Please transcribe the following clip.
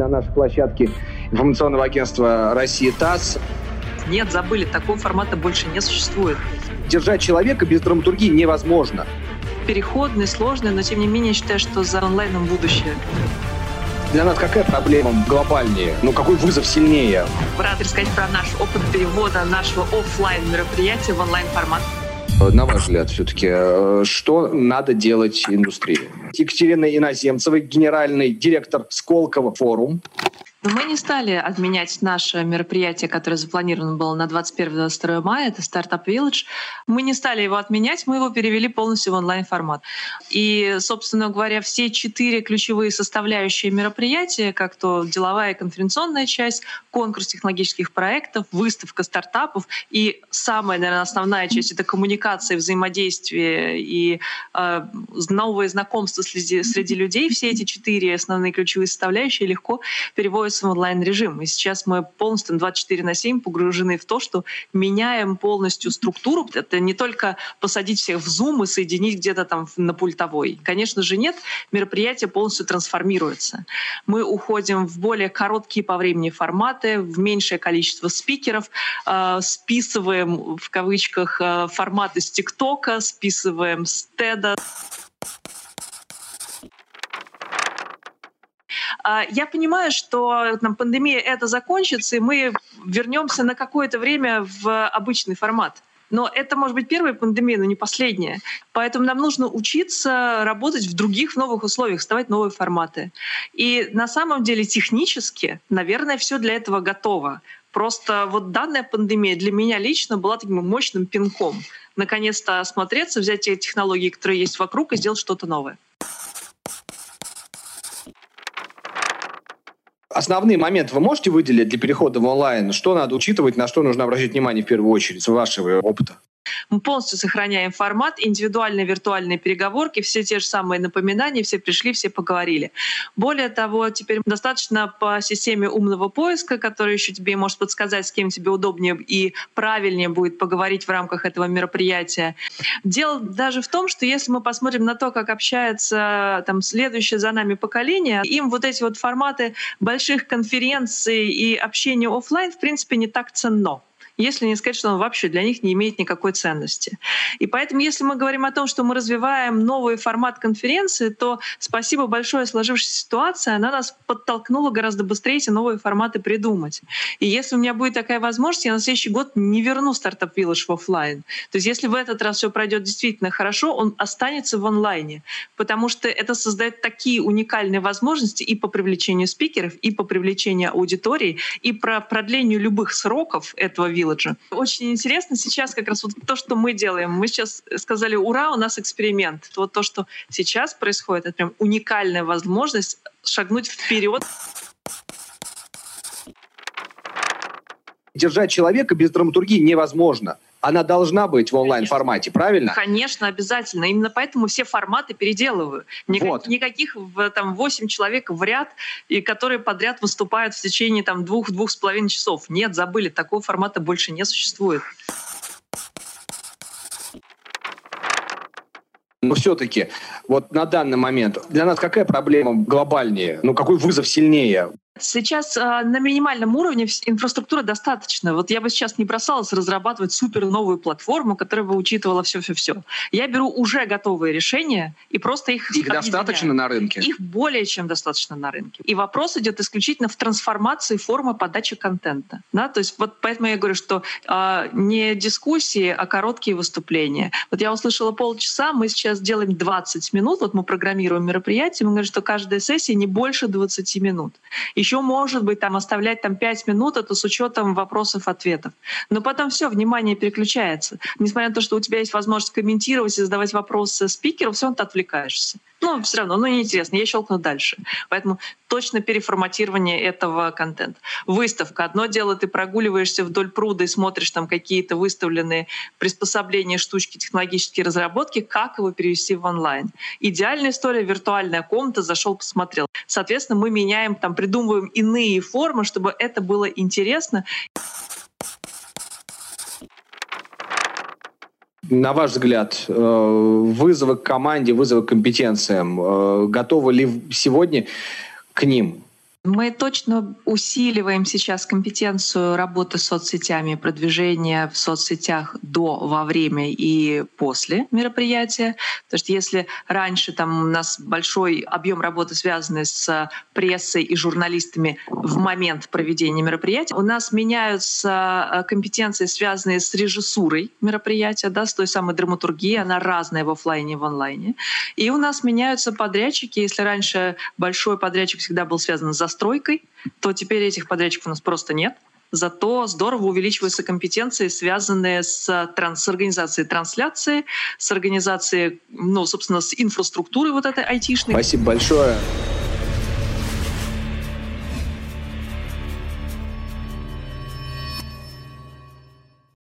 на нашей площадке информационного агентства «Россия ТАСС». Нет, забыли, такого формата больше не существует. Держать человека без драматургии невозможно. Переходный, сложный, но тем не менее считаю, что за онлайном будущее. Для нас какая проблема глобальнее? Ну, какой вызов сильнее? Рад рассказать про наш опыт перевода нашего офлайн мероприятия в онлайн формат. На ваш взгляд, все-таки, э, что надо делать индустрии? Екатерина Иноземцева, генеральный директор Сколково форум. Мы не стали отменять наше мероприятие, которое запланировано было на 21-22 мая, это Startup Village. Мы не стали его отменять, мы его перевели полностью в онлайн-формат. И, собственно говоря, все четыре ключевые составляющие мероприятия, как то деловая и конференционная часть, конкурс технологических проектов, выставка стартапов и самая, наверное, основная часть — это коммуникация, взаимодействие и э, новые знакомства среди, среди людей. Все эти четыре основные ключевые составляющие легко переводятся переходится в онлайн-режим. И сейчас мы полностью 24 на 7 погружены в то, что меняем полностью структуру. Это не только посадить всех в Zoom и соединить где-то там на пультовой. Конечно же нет, мероприятие полностью трансформируется. Мы уходим в более короткие по времени форматы, в меньшее количество спикеров, э, списываем в кавычках э, форматы с ТикТока, списываем с TED. А, я понимаю, что там, пандемия это закончится, и мы вернемся на какое-то время в обычный формат. Но это может быть первая пандемия, но не последняя. Поэтому нам нужно учиться работать в других новых условиях, создавать новые форматы. И на самом деле технически, наверное, все для этого готово. Просто вот данная пандемия для меня лично была таким мощным пинком. Наконец-то осмотреться, взять те технологии, которые есть вокруг, и сделать что-то новое. Основные моменты вы можете выделить для перехода в онлайн? Что надо учитывать, на что нужно обращать внимание в первую очередь, с вашего опыта? Мы полностью сохраняем формат, индивидуальные виртуальные переговорки, все те же самые напоминания, все пришли, все поговорили. Более того, теперь достаточно по системе умного поиска, который еще тебе может подсказать, с кем тебе удобнее и правильнее будет поговорить в рамках этого мероприятия. Дело даже в том, что если мы посмотрим на то, как общается там следующее за нами поколение, им вот эти вот форматы больших конференций и общения офлайн в принципе не так ценно если не сказать, что он вообще для них не имеет никакой ценности. И поэтому, если мы говорим о том, что мы развиваем новый формат конференции, то спасибо большое сложившейся ситуации, она нас подтолкнула гораздо быстрее эти новые форматы придумать. И если у меня будет такая возможность, я на следующий год не верну стартап Village в офлайн. То есть если в этот раз все пройдет действительно хорошо, он останется в онлайне, потому что это создает такие уникальные возможности и по привлечению спикеров, и по привлечению аудитории, и про продлению любых сроков этого Village, Village. Очень интересно сейчас как раз вот то, что мы делаем. Мы сейчас сказали, ура, у нас эксперимент. Вот то, что сейчас происходит, это прям уникальная возможность шагнуть вперед. Держать человека без драматургии невозможно она должна быть в онлайн-формате, правильно? Конечно, обязательно. Именно поэтому все форматы переделываю. Никак, вот. Никаких там 8 человек в ряд, и которые подряд выступают в течение там двух-двух с половиной часов. Нет, забыли, такого формата больше не существует. Но все-таки вот на данный момент для нас какая проблема глобальнее? Ну, какой вызов сильнее? Сейчас э, на минимальном уровне инфраструктуры достаточно. Вот я бы сейчас не бросалась разрабатывать супер новую платформу, которая бы учитывала все-все-все. Я беру уже готовые решения и просто их Их достаточно на рынке? Их более чем достаточно на рынке. И вопрос идет исключительно в трансформации формы подачи контента. Да? То есть вот поэтому я говорю, что э, не дискуссии, а короткие выступления. Вот я услышала полчаса, мы сейчас делаем 20 минут, вот мы программируем мероприятие, мы говорим, что каждая сессия не больше 20 минут. Еще еще может быть там оставлять там 5 минут, это с учетом вопросов-ответов. Но потом все, внимание переключается. Несмотря на то, что у тебя есть возможность комментировать и задавать вопросы спикеру, все равно ты отвлекаешься. Ну, все равно, ну, неинтересно, я щелкну дальше. Поэтому точно переформатирование этого контента. Выставка. Одно дело, ты прогуливаешься вдоль пруда и смотришь там какие-то выставленные приспособления, штучки, технологические разработки, как его перевести в онлайн. Идеальная история — виртуальная комната, зашел, посмотрел. Соответственно, мы меняем, там, придумываем иные формы, чтобы это было интересно. На ваш взгляд, э, вызовы к команде, вызовы к компетенциям, э, готовы ли сегодня к ним Мы точно усиливаем сейчас компетенцию работы с соцсетями, продвижения в соцсетях до, во время и после мероприятия. То есть если раньше там у нас большой объем работы, связанный с прессой и журналистами в момент проведения мероприятия, у нас меняются э, компетенции, связанные с режиссурой мероприятия, да, с той самой драматургией, она разная в офлайне и в онлайне. И у нас меняются подрядчики. Если раньше большой подрядчик всегда был связан с застройкой, то теперь этих подрядчиков у нас просто нет. Зато здорово увеличиваются компетенции, связанные с, транс, с организацией трансляции, с организацией, ну, собственно, с инфраструктурой вот этой айтишной. Спасибо большое.